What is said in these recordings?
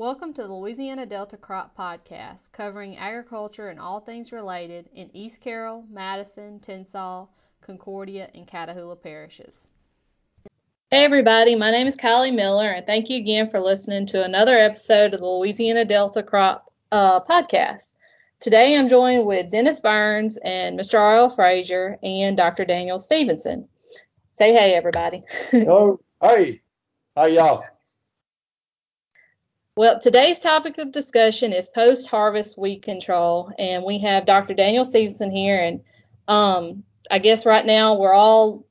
Welcome to the Louisiana Delta Crop Podcast, covering agriculture and all things related in East Carroll, Madison, Tensas, Concordia, and Catahoula parishes. Hey, everybody, my name is Kylie Miller, and thank you again for listening to another episode of the Louisiana Delta Crop uh, Podcast. Today I'm joined with Dennis Burns and Mr. R.L. Frazier and Dr. Daniel Stephenson. Say hey, everybody. Hello. Hey. How y'all? Well, today's topic of discussion is post harvest weed control, and we have Dr. Daniel Stephenson here. And um, I guess right now we're all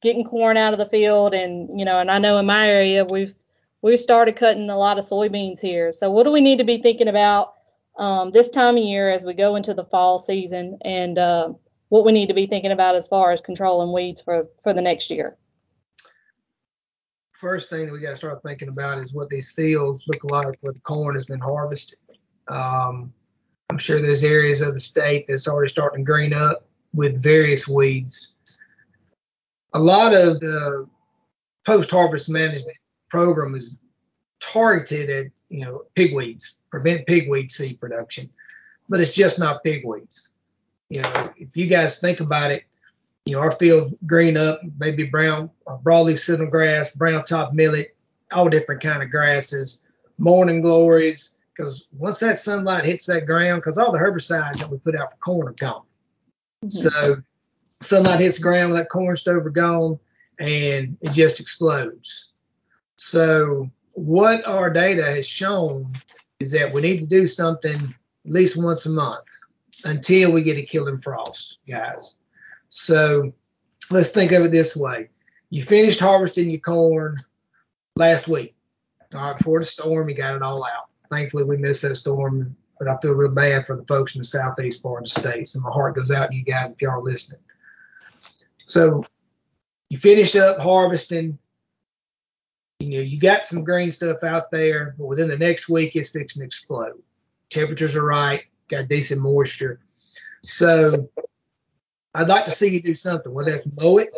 getting corn out of the field, and you know, and I know in my area we've we've started cutting a lot of soybeans here. So, what do we need to be thinking about um, this time of year as we go into the fall season, and uh, what we need to be thinking about as far as controlling weeds for for the next year? First thing that we got to start thinking about is what these fields look like where the corn has been harvested. Um, I'm sure there's areas of the state that's already starting to green up with various weeds. A lot of the post-harvest management program is targeted at you know pigweeds, prevent pigweed seed production, but it's just not pigweeds. You know, if you guys think about it, you know, our field green up, maybe brown, uh, broadleaf signalgrass, brown top millet, all different kind of grasses, morning glories. Because once that sunlight hits that ground, because all the herbicides that we put out for corn are gone. Mm-hmm. So sunlight hits the ground, that corn stover gone, and it just explodes. So what our data has shown is that we need to do something at least once a month until we get a killing frost, guys. So let's think of it this way. You finished harvesting your corn last week. All right, before the storm, you got it all out. Thankfully, we missed that storm, but I feel real bad for the folks in the southeast part of the state. So my heart goes out to you guys if y'all are listening. So you finished up harvesting. You know, you got some green stuff out there, but within the next week, it's fixing to explode. Temperatures are right, got decent moisture. So I'd like to see you do something, whether that's mow it,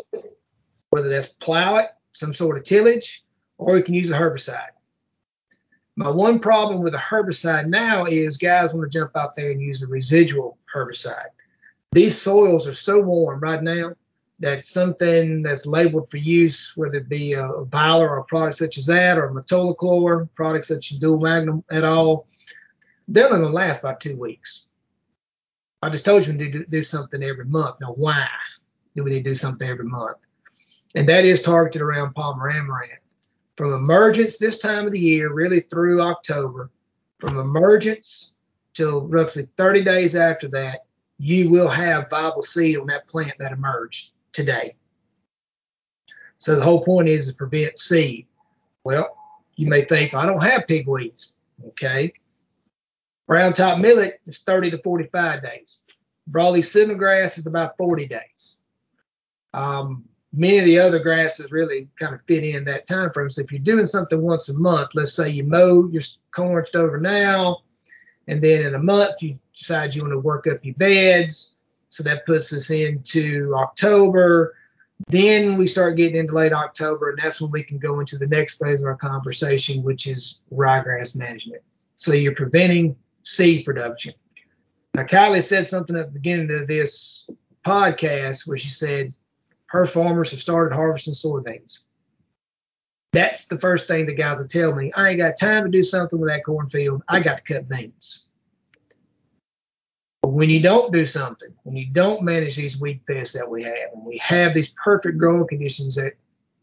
whether that's plow it, some sort of tillage, or you can use a herbicide. My one problem with a herbicide now is guys want to jump out there and use a residual herbicide. These soils are so warm right now that something that's labeled for use, whether it be a, a or a product such as that, or Metolachlor, products such as Dual Magnum at all, they're only going to last about two weeks. I just told you we need to do, something every month. Now, why do we need to do something every month? And that is targeted around Palmer amaranth. From emergence this time of the year, really through October, from emergence till roughly 30 days after that, you will have viable seed on that plant that emerged today. So the whole point is to prevent seed. Well, you may think, I don't have pigweeds. Okay. Brown top millet is 30 to 45 days. Broadleaf signalgrass is about 40 days. Um, many of the other grasses really kind of fit in that time frame. So if you're doing something once a month, let's say you mow your corn over now, and then in a month you decide you want to work up your beds. So that puts us into October. Then we start getting into late October, and that's when we can go into the next phase of our conversation, which is ryegrass management. So you're preventing seed production. Now, Kylie said something at the beginning of this podcast where she said her farmers have started harvesting soybeans. That's the first thing the guys will tell me. I ain't got time to do something with that cornfield. I got to cut beans. But when you don't do something, when you don't manage these weed pests that we have, and we have these perfect growing conditions that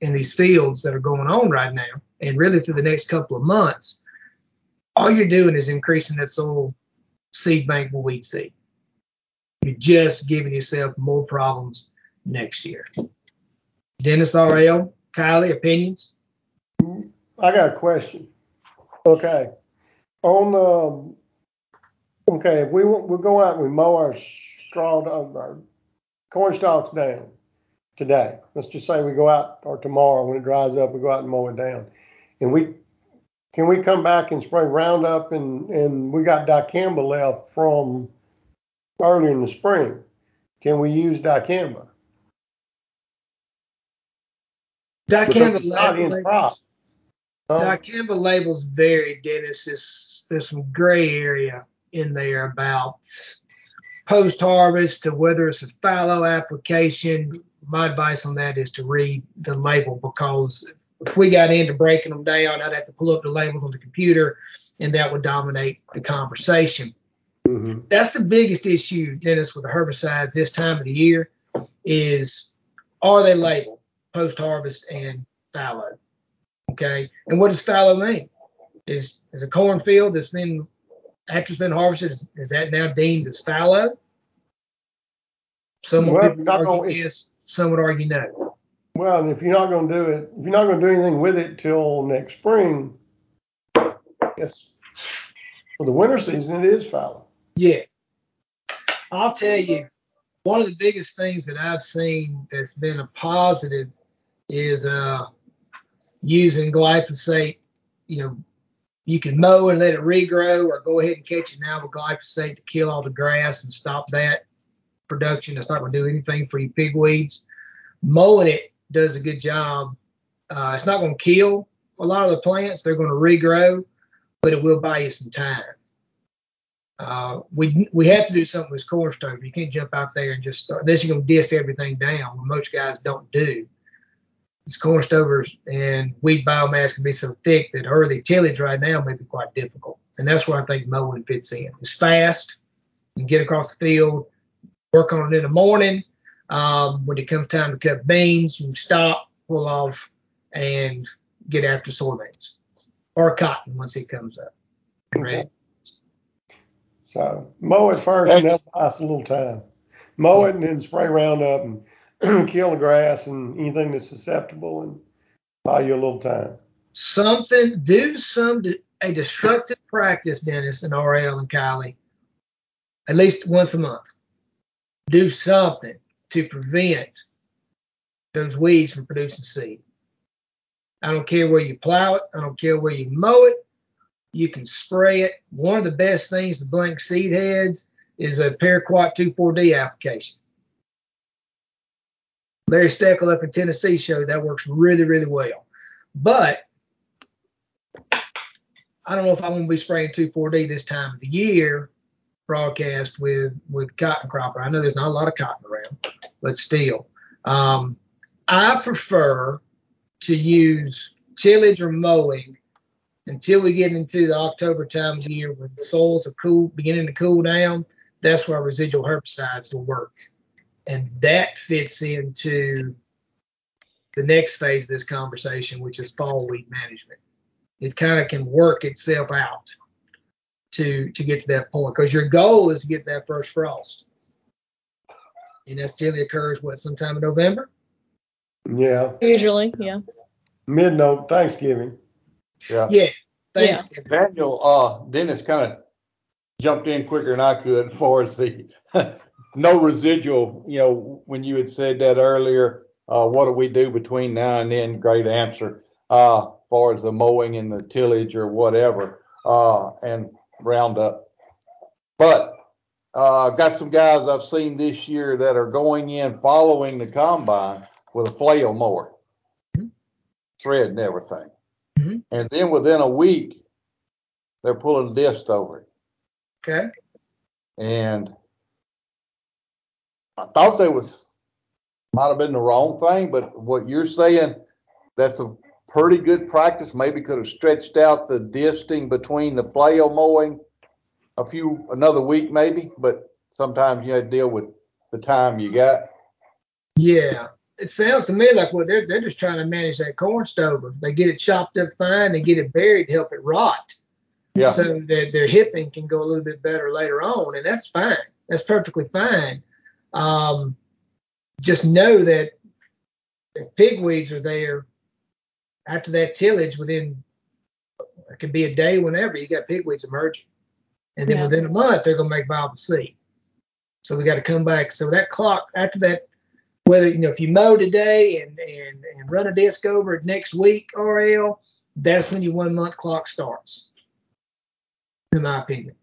in these fields that are going on right now, and really through the next couple of months, all you're doing is increasing that soil seed bank with weed seed. You're just giving yourself more problems next year. Dennis RL, Kylie, opinions? I got a question. Okay. On the, okay, if we, we go out and we mow our straw, um, our corn stalks down today, let's just say we go out or tomorrow when it dries up, we go out and mow it down. And we can we come back and spray Roundup and, and we got dicamba left from early in the spring? Can we use dicamba? Dicamba labels, Um, Dicamba labels vary, Dennis. There's, there's some gray area in there about post harvest to whether it's a fallow application. My advice on that is to read the label because if we got into breaking them down, I'd have to pull up the labels on the computer and that would dominate the conversation. mhm. That's the biggest issue, Dennis, with the herbicides this time of the year is are they labeled post harvest and fallow? Okay. And what does fallow mean? Is is a cornfield that's been after it's been harvested, is, is that now deemed as fallow? Some Well, would argue yes, some would argue no. Well, and if you're not gonna do it, if you're not gonna do anything with it till next spring, yes, for the winter season, it is fallow. Yeah. I'll tell you, one of the biggest things that I've seen that's been a positive is uh, using glyphosate. You know, you can mow and let it regrow, or go ahead and catch it now with glyphosate to kill all the grass and stop that production. It's not going to do anything for your pigweeds. Mowing it does a good job. Uh, it's not going to kill a lot of the plants; they're going to regrow, but it will buy you some time. Uh, we we have to do something with corn stove. You can't jump out there and just start. Unless you're gonna disc everything down, what most guys don't do. These corn stovers and weed biomass can be so thick that early tillage right now may be quite difficult. And that's where I think mowing fits in. It's fast. You can get across the field, work on it in the morning. Um, when it comes time to cut beans, you stop, pull off, and get after soybeans or cotton once it comes up. Right? So mow it first and that'll buy a little time. Mow it and then spray Roundup and kill the grass and anything that's susceptible and buy you a little time. something do some a destructive practice, Dennis and RL and Kylie, at least once a month. Do something to prevent those weeds from producing seed. I don't care where you plow it. I don't care where you mow it. You can spray it. One of the best things, the blank seed heads, is a Paraquat 24D application. Larry Steckel up in Tennessee showed that works really, really well. But I don't know if I'm going to be spraying 2,4-D this time of the year broadcast with with cotton cropper. I know there's not a lot of cotton around, but still, um, I prefer to use tillage or mowing until we get into the October time of year when the soils are cool, beginning to cool down. That's where residual herbicides will work, and that fits into the next phase of this conversation, which is fall weed management. It kind of can work itself out to to get to that point because your goal is to get that first frost, and that generally occurs what sometime in November. Yeah, Usually, yeah. mid note Thanksgiving. Yeah. Yeah, thanks. Daniel, uh, Dennis kind of jumped in quicker than I could as far as the no residual. You know, when you had said that earlier, uh, what do we do between now and then? Great answer. Uh, as far as the mowing and the tillage or whatever, uh, and Roundup. But uh, I've got some guys I've seen this year that are going in following the combine with a flail mower, Mhm. thread and everything. Mhm. And then within a week, they're pulling a disc over it. Okay. And I thought that was might have been the wrong thing, but what you're saying, that's a pretty good practice. Maybe could have stretched out the disting between the flail mowing a few another week, maybe. But sometimes you have to deal with the time you got. Yeah, it sounds to me like well they're they're just trying to manage that corn stover. They get it chopped up fine, they get it buried to help it rot, Yeah. so that their hipping can go a little bit better later on, and that's fine. That's perfectly fine. Um, just know that if pigweeds are there after that tillage within it could be a day whenever you got pigweeds emerging and then Yeah. within a month they're going to make viable seed so we got to come back so that clock after that whether you know if you mow today and and, and run a disc over it next week rl that's when your one month clock starts in my opinion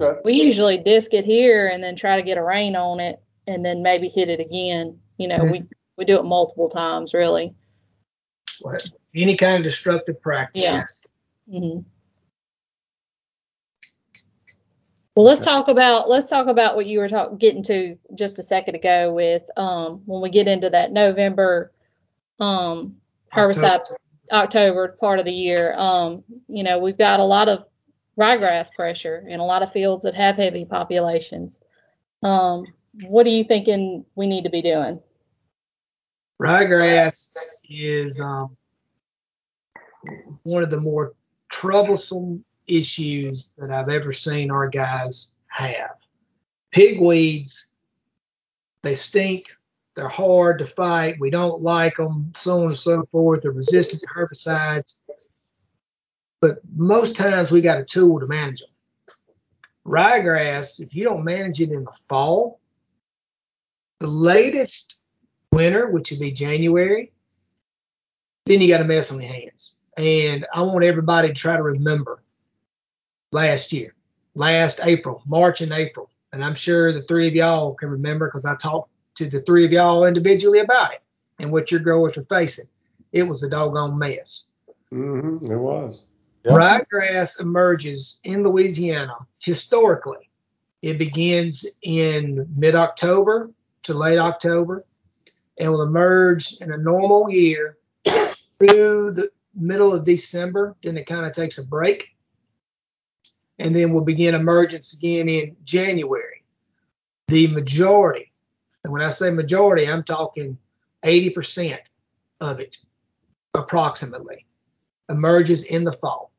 Okay. We usually disc it here and then try to get a rain on it and then maybe hit it again. You know, we, we do it multiple times really. What? Any kind of destructive practice. Yeah. hmm Well, let's talk about let's talk about what you were talking getting to just a second ago with um when we get into that November um herbicide October part of the year. Um, you know, we've got a lot of ryegrass pressure in a lot of fields that have heavy populations. Um, what are you thinking we need to be doing? Ryegrass is um, one of the more troublesome issues that I've ever seen our guys have. Pigweeds, they stink. They're hard to fight. We don't like them, so on and so forth. They're resistant to herbicides. But most times we got a tool to manage them. Ryegrass, if you don't manage it in the fall, the latest winter, which would be January, then you got a mess on your hands. And I want everybody to try to remember last year, last April, March and April. And I'm sure the three of y'all can remember because I talked to the three of y'all individually about it and what your growers were facing. It was a doggone mess. Mm-hmm, it was. Yeah. Ryegrass emerges in Louisiana historically. It begins in mid October to late October and will emerge in a normal year through the middle of December. Then it kind of takes a break. And then we'll begin emergence again in January. The majority, and when I say majority, I'm talking 80% of it approximately emerges in the fall.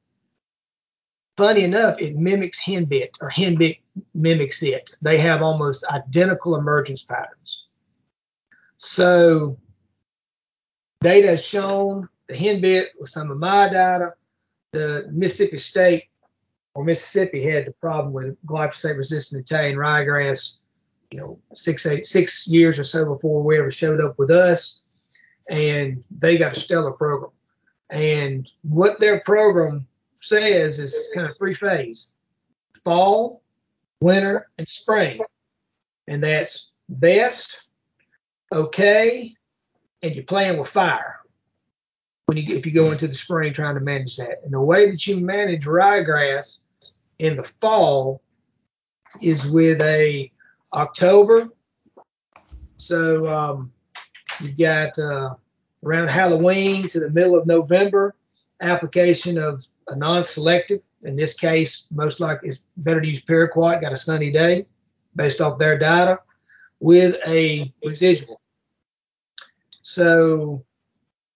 Funny enough, it mimics henbit or henbit mimics it. They have almost identical emergence patterns. So data has shown the henbit with some of my data, the Mississippi State Mississippi had the problem with glyphosate resistant Italian ryegrass, you know, six, eight, six years or so before we ever showed up with us. And they got a stellar program. And what their program says is kind of three phase fall, winter, and spring. And that's best, okay, and you're playing with fire when you if you go into the spring trying to manage that. And the way that you manage ryegrass in the fall is with a October. So um, you've got uh, around Halloween to the middle of November application of a non-selective. In this case, most likely it's better to use paraquat. Got a sunny day based off their data with a residual. So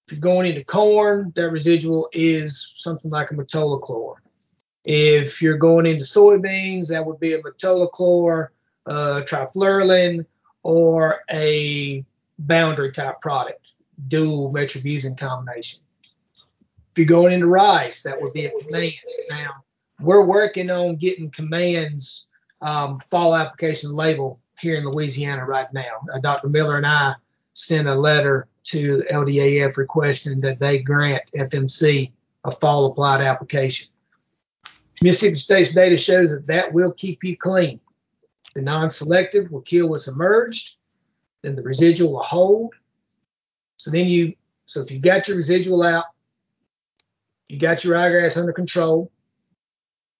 if you're going into corn, that residual is something like a metolachlor. If you're going into soybeans, that would be a metolachlor, uh, trifluralin, or a boundary type product, dual metribuzin combination. If you're going into rice, that would be a command. Now, we're working on getting commands um, fall application label here in Louisiana right now. Uh, Dr. Miller and I sent a letter to LDAF requesting that they grant FMC a fall applied application. Mississippi State's data shows that that will keep you clean. The non-selective will kill what's emerged, then the residual will hold. So then you, so if you got your residual out, you got your ryegrass under control.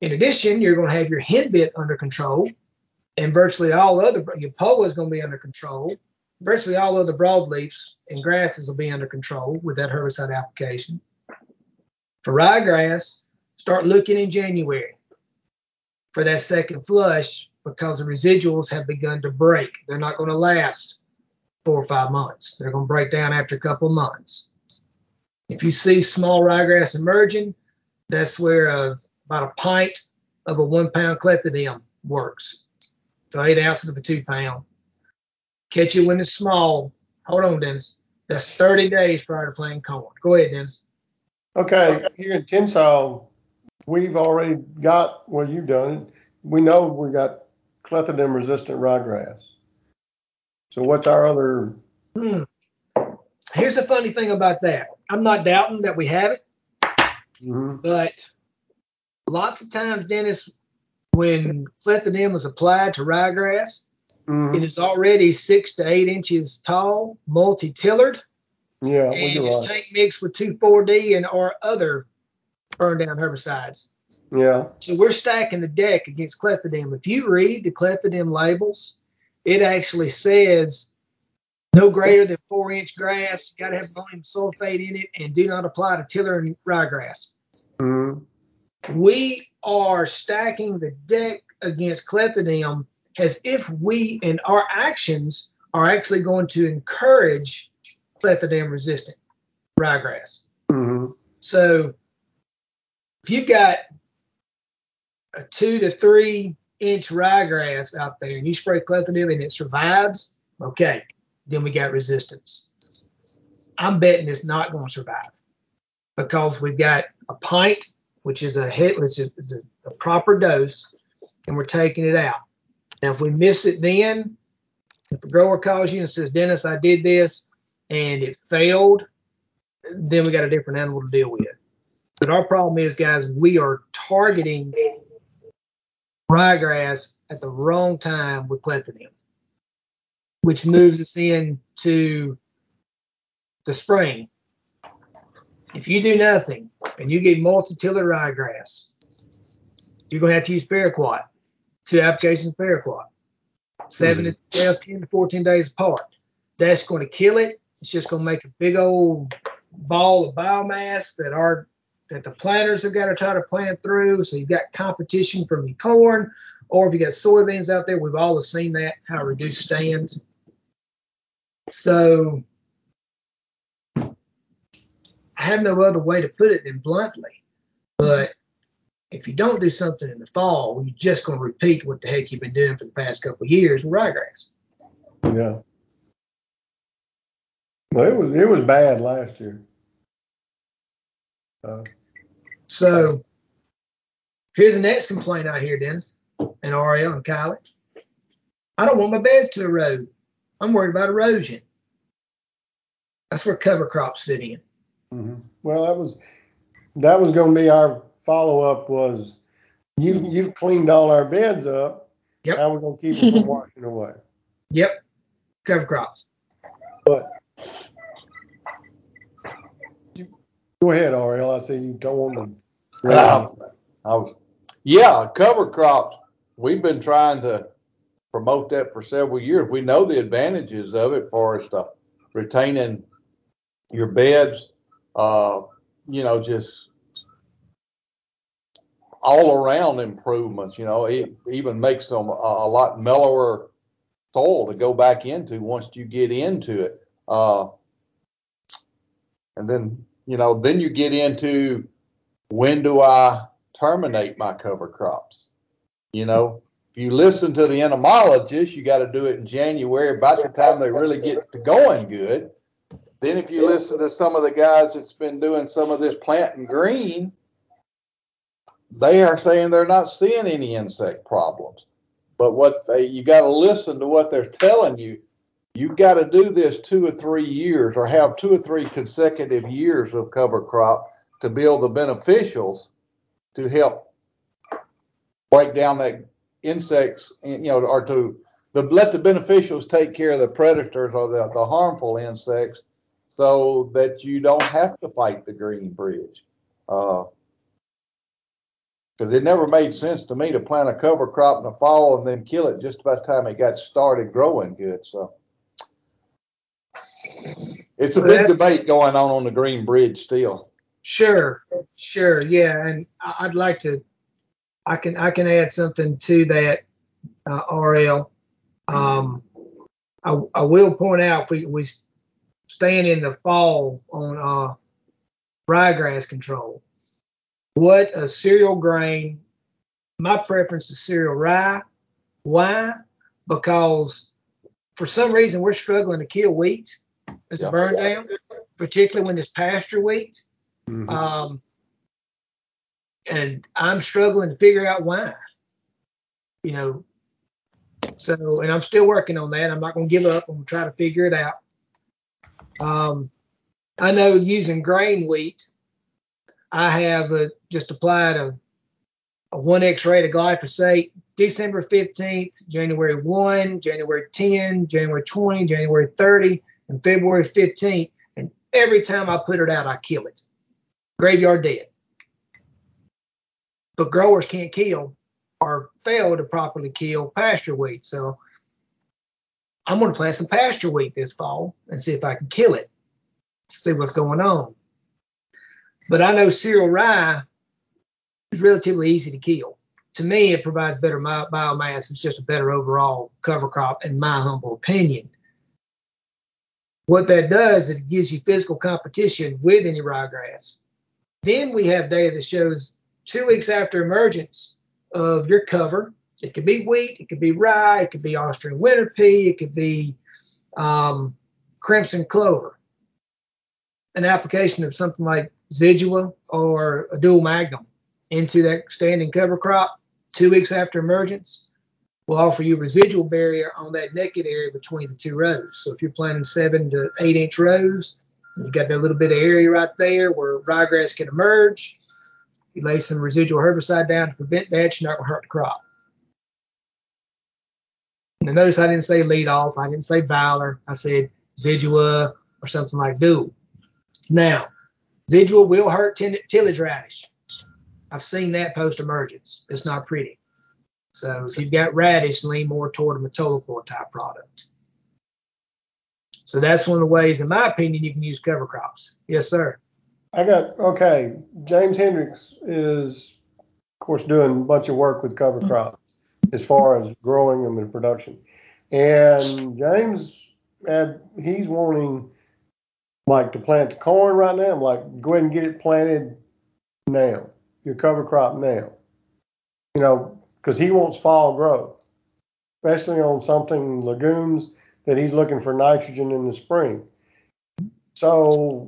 In addition, you're going to have your henbit under control, and virtually all other your POA is going to be under control. Virtually all other broadleafs and grasses will be under control with that herbicide application. For ryegrass, start looking in January for that second flush because the residuals have begun to break. They're not going to last four or five months. They're going to break down after a couple of months. If you see small ryegrass emerging, that's where uh, about a pint of a one pound clethodim works. So eight ounces of a two pound. Catch it when it's small. Hold on, Dennis. That's 30 days prior to planting corn. Go ahead, Dennis. Okay, here in Tensas, we've already got, well, you've done it. We know we got clethodim resistant ryegrass. So what's our other, Hmm. Here's the funny thing about that. I'm not doubting that we have it, mhm, but lots of times, Dennis, when clethodim was applied to ryegrass, mhm, it is already six to eight inches tall, multi-tillered, Yeah, and it's right. tank mixed with 2,4-D and or other burn down herbicides. Yeah. So we're stacking the deck against clethodim. If you read the clethodim labels, it actually says no greater than four inch grass, got to have ammonium sulfate in it, and do not apply to tiller and ryegrass. Mhm. We are stacking the deck against clethodim as if we, and our actions, are actually going to encourage clethodim resistant ryegrass. Mhm. So if you've got a two to three inch ryegrass out there and you spray clethodim and it survives, okay, then we got resistance. I'm betting it's not going to survive because we've got a pint, which is a hit, which is is a, a proper dose, and we're taking it out. Now, if we miss it then, if a grower calls you and says, Dennis, I did this and it failed, then we got a different animal to deal with. But our problem is, guys, we are targeting ryegrass at the wrong time with clethodim, which moves us into the spring. If you do nothing and you get multi-tiller ryegrass, you're going to have to use paraquat. Two applications of paraquat, seven to hmm. 12, 10 to 14 days apart. That's going to kill it. It's just going to make a big old ball of biomass that our that the planters have got to try to plant through. So you've got competition from your corn, or if you got soybeans out there, we've all seen that how reduced stands. So I have no other way to put it than bluntly, but if you don't do something in the fall, you're just going to repeat what the heck you've been doing for the past couple of years with ryegrass. Yeah. Well, it was it was bad last year. Uh, So here's the next complaint I hear, Dennis and RL and Kylie. I don't want my beds to erode. I'm worried about erosion. That's where cover crops fit in. mhm. Well, that was that was going to be our follow up. Was you you've cleaned all our beds up? Yep. How we going to keep them from washing away? Yep, cover crops. But go ahead, RL. I see you don't want to. Uh, was, yeah, cover crops. We've been trying to promote that for several years. We know the advantages of it for us to retaining your beds, uh, you know, just all around improvements. You know, it even makes them a, a lot mellower soil to go back into once you get into it. Uh, and then, you know, then you get into when do I terminate my cover crops? You know, if you listen to the entomologist, you got to do it in January, about the time they really get to going good. Then, if you listen to some of the guys that's been doing some of this planting green, they are saying they're not seeing any insect problems. But what they, you got to listen to what they're telling you. You've got to do this two or three years, or have two or three consecutive years of cover crop to build the beneficials to help break down that insects, you know, or to the, let the beneficials take care of the predators or the, the harmful insects so that you don't have to fight the green bridge. Uh, because it never made sense to me to plant a cover crop in the fall and then kill it just about the time it got started growing good. So it's a big debate going on on the green bridge still. Sure, sure, yeah, and I'd like to. I can I can add something to that, uh, RL. Um, I, I will point out we we staying in the fall on uh, ryegrass control. What a cereal grain. My preference is cereal rye. Why? Because for some reason we're struggling to kill wheat as Yeah. a burn down, particularly when it's pasture wheat. Mhm. Um, and I'm struggling to figure out why. You know, so and I'm still working on that. I'm not going to give up. I'm going to try to figure it out. Um, I know using grain wheat, I have uh, just applied a, a 1x rate of glyphosate December 15th, January 1, January 10, January 20, January 30, and February 15th. And every time I put it out, I kill it. Graveyard dead. But growers can't kill or fail to properly kill pasture wheat. So I'm going to plant some pasture wheat this fall and see if I can kill it, see what's going on. But I know cereal rye is relatively easy to kill. To me, it provides better biomass. It's just a better overall cover crop, in my humble opinion. What that does is it gives you physical competition with any ryegrass. Then we have data that shows two weeks after emergence of your cover, it could be wheat, it could be rye, it could be Austrian winter pea, it could be um, crimson clover. An application of something like Zidua or a dual magnum into that standing cover crop two weeks after emergence will offer you residual barrier on that naked area between the two rows. So if you're planting seven to eight inch rows, you got that little bit of area right there where ryegrass can emerge. You lay some residual herbicide down to prevent that. You're not going to hurt the crop. Now notice I didn't say Leadoff. I didn't say Valor. I said Zidua or something like Dual. Now, Zidua will hurt tillage radish. I've seen that post emergence. It's not pretty. So if you've got radish, lean more toward a metolachlor type product. So that's one of the ways, in my opinion, you can use cover crops. Yes, sir. I got okay. James Hendricks is, of course, doing a bunch of work with cover mm-hmm. crops as far as growing them in production. And James, he's wanting like to plant the corn right now. I'm like, go ahead and get it planted now your cover crop now. You know, because he wants fall growth, especially on something legumes that he's looking for nitrogen in the spring. So,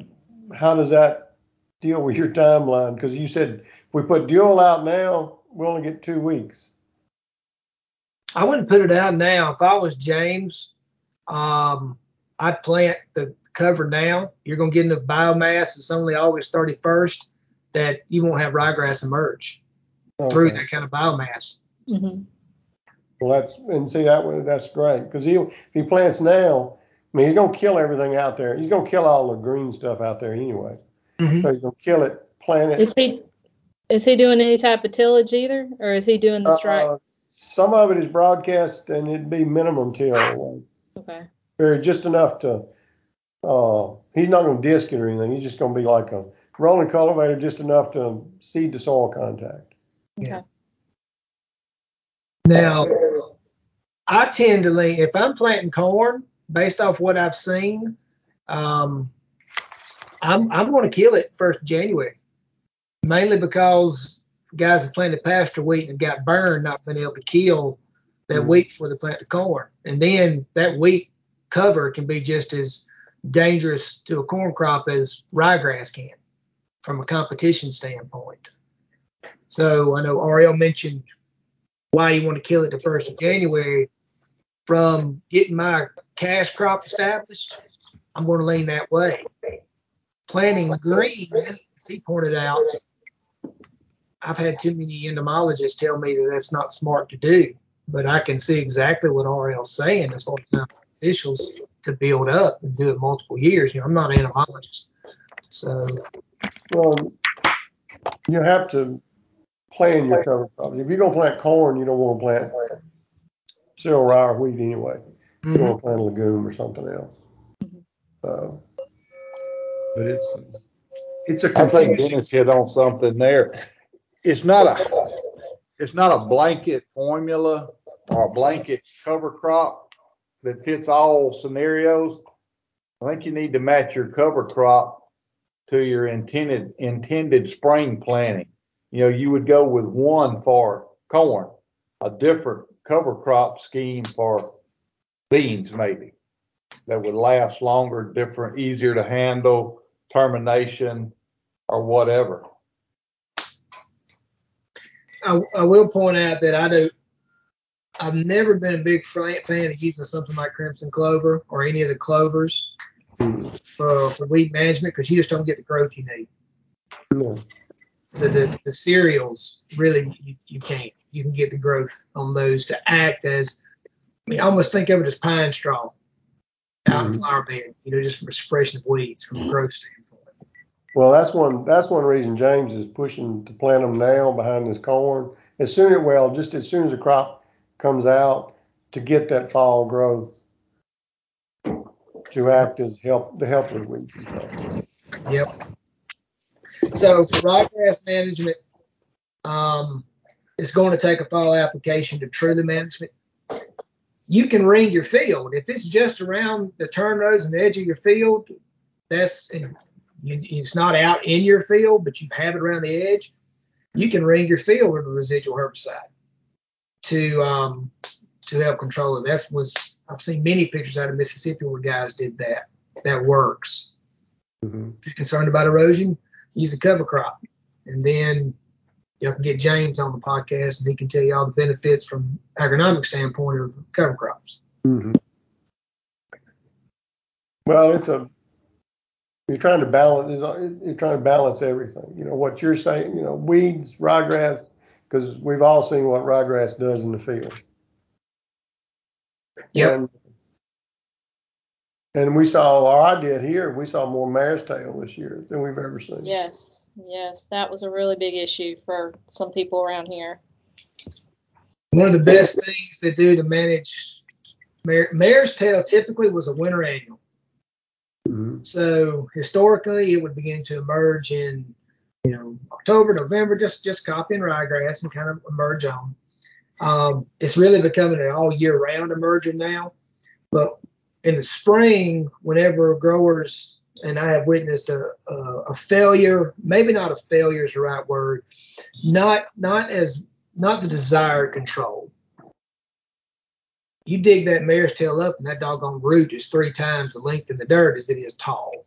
how does that deal with your timeline? Because you said if we put dual out now, we only get two weeks. I wouldn't put it out now. If I was James, um, I'd plant the cover now. You're going to get enough biomass. It's only August 31st that you won't have ryegrass emerge okay. through that kind of biomass. Mm-hmm. Well, that's and see that one. That's great because he if he plants now, I mean he's gonna kill everything out there. He's gonna kill all the green stuff out there anyway. Mm-hmm. So he's gonna kill it, plant it. Is he is he doing any type of tillage either, or is he doing the uh, strike? Uh, some of it is broadcast, and it'd be minimum till. okay. Very just enough to. Uh, he's not gonna disc it or anything. He's just gonna be like a rolling cultivator just enough to seed the soil contact. Okay. Now, I tend to lean, if I'm planting corn, based off what I've seen, um, I'm, I'm going to kill it first January, mainly because guys have planted pasture wheat and got burned, not been able to kill that mm-hmm. wheat before they plant the corn. And then that wheat cover can be just as dangerous to a corn crop as ryegrass can from a competition standpoint. So I know RL mentioned why you want to kill it the first of January. From getting my cash crop established, I'm going to lean that way. Planting green, as he pointed out, I've had too many entomologists tell me that that's not smart to do. But I can see exactly what RL's saying as far as beneficials to build up and do it multiple years. You know, I'm not an entomologist, so well, you have to plan your cover crops. If you're gonna plant corn, you don't want to plant cereal rye or wheat anyway. You mm-hmm. want to plant a legume or something else. Mm-hmm. but it's it's a. I think Dennis hit on something there. It's not a it's not a blanket formula or a blanket cover crop that fits all scenarios. I think you need to match your cover crop to your intended intended spring planting. You know, you would go with one for corn, a different cover crop scheme for beans, maybe that would last longer, different, easier to handle, termination, or whatever. I, I will point out that I do. I've never been a big fan of using something like crimson clover or any of the clovers hmm. for, for wheat management because you just don't get the growth you need. Yeah. The, the, the cereals really you, you can't. You can get the growth on those to act as I mean, I almost think of it as pine straw. out of mm-hmm. flower bed, you know, just from suppression of weeds from a growth standpoint. Well, that's one, that's one reason James is pushing to plant them now behind this corn. As soon as, well, just as soon as the crop comes out to get that fall growth to act as help, to help with weed control. Yep. So for ryegrass management, um, it's going to take a fall application to truly management. You can ring your field. If it's just around the turn rows and the edge of your field, that's it's not out in your field, but you have it around the edge. You can ring your field with a residual herbicide to um, to help control it. That's was I've seen many pictures out of Mississippi where guys did that. That works. Mm-hmm. If you're concerned about erosion, use a cover crop, and then you can get James on the podcast and he can tell you all the benefits from agronomic standpoint of cover crops. Mm-hmm. Well, it's a you're trying to balance you're trying to balance everything. You know what you're saying. You know weeds, ryegrass, because we've all seen what ryegrass does in the field. Yep. And, and we saw, or I did here, we saw more mare's tail this year than we've ever seen. Yes, yes, that was a really big issue for some people around here. One of the best things they do to manage mare, mare's tail typically was a winter annual. Mm-hmm. So historically, it would begin to emerge in you know October, November, just just copying ryegrass and kind of emerge on. Um, it's really becoming an all year round emerger now. But in the spring, whenever growers and I have witnessed a, a, a, failure, maybe not a failure is the right word, not not as not the desired control. You dig that mare's tail up, and that doggone root is three times the length in the dirt as it is tall.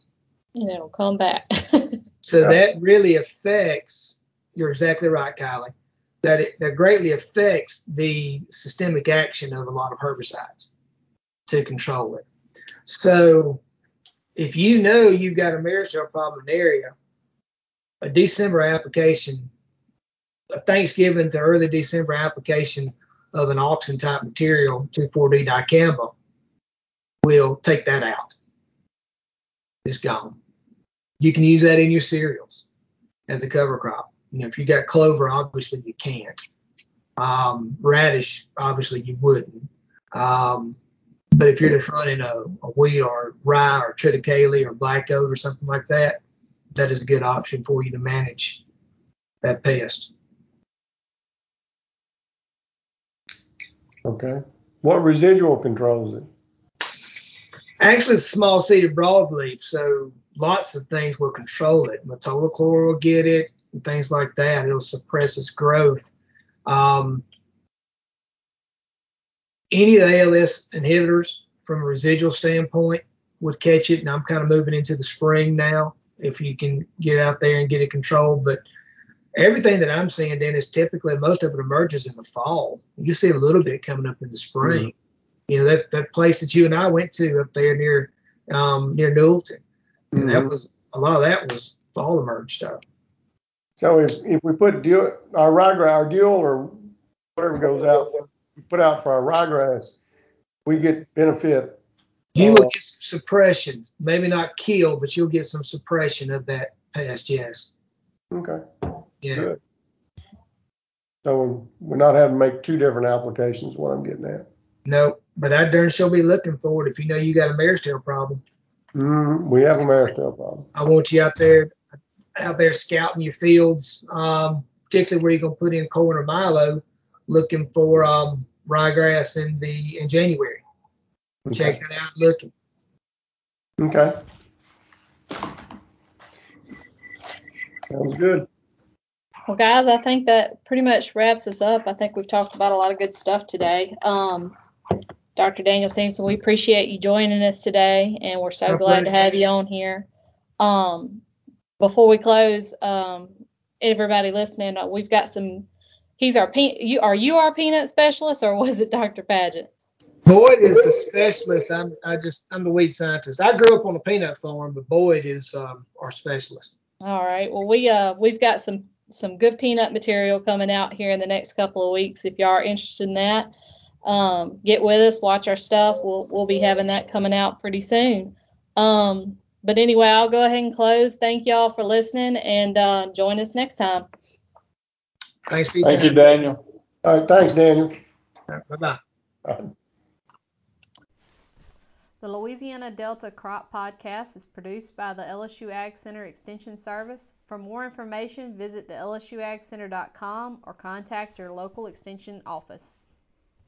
And it'll come back. so yeah. that really affects. You're exactly right, Kylie that it that greatly affects the systemic action of a lot of herbicides to control it. So if you know you've got a mare's problem in the area, a December application, a Thanksgiving to early December application of an auxin type material, 2,4-D dicamba, will take that out. It's gone. You can use that in your cereals as a cover crop. You know, if you got clover, obviously you can't. Um, radish, obviously you wouldn't. Um, but if you're just running a, a wheat or rye or triticale or black oat or something like that, that is a good option for you to manage that pest. Okay. What residual controls it? Actually, it's small seeded broadleaf, so lots of things will control it. Metolachlor will get it and things like that. It'll suppress its growth. Um, any of the ALS inhibitors from a residual standpoint would catch it. And I'm kind of moving into the spring now if you can get out there and get it controlled. But everything that I'm seeing, Dennis, typically most of it emerges in the fall. You see a little bit coming up in the spring. Mm-hmm. You know, that, that place that you and I went to up there near um, near Newellton. Mm-hmm. That was a lot of that was fall emerged stuff. So if, if we put Dual, our ryegrass, our Dual or whatever goes out, we put out for our ryegrass, we get benefit. You will uh, get some suppression, maybe not kill, but you'll get some suppression of that pest. Yes. Okay. Yeah. Good. So we're not having to make two different applications. What I'm getting at. No, but I darn sure be looking for it if you know you got a mare's tail problem. Mm, we have a mare's tail problem. I want you out there out there scouting your fields, um, particularly where you're going to put in corn or milo, looking for um, ryegrass in the in January. Okay. Check it out, looking. Okay. Sounds good. Well, guys, I think that pretty much wraps us up. I think we've talked about a lot of good stuff today. Um, Dr. Daniel Simpson, we appreciate you joining us today, and we're so My glad pleasure. to have you on here. Um, before we close, um, everybody listening, uh, we've got some. He's our pe- you are you our peanut specialist or was it Dr. Padgett? Boyd is the specialist. I'm I just I'm the weed scientist. I grew up on a peanut farm, but Boyd is um, our specialist. All right. Well, we uh we've got some some good peanut material coming out here in the next couple of weeks. If you are interested in that, um, get with us, watch our stuff. We'll we'll be having that coming out pretty soon. Um, but anyway, I'll go ahead and close. Thank y'all for listening, and uh, join us next time. Thanks for your Thank you. Daniel. All right, thanks, Daniel. Bye bye. Uh, The Louisiana Delta Crop Podcast is produced by the LSU Ag Center Extension Service. For more information, visit the lsuagcenter.com or contact your local extension office.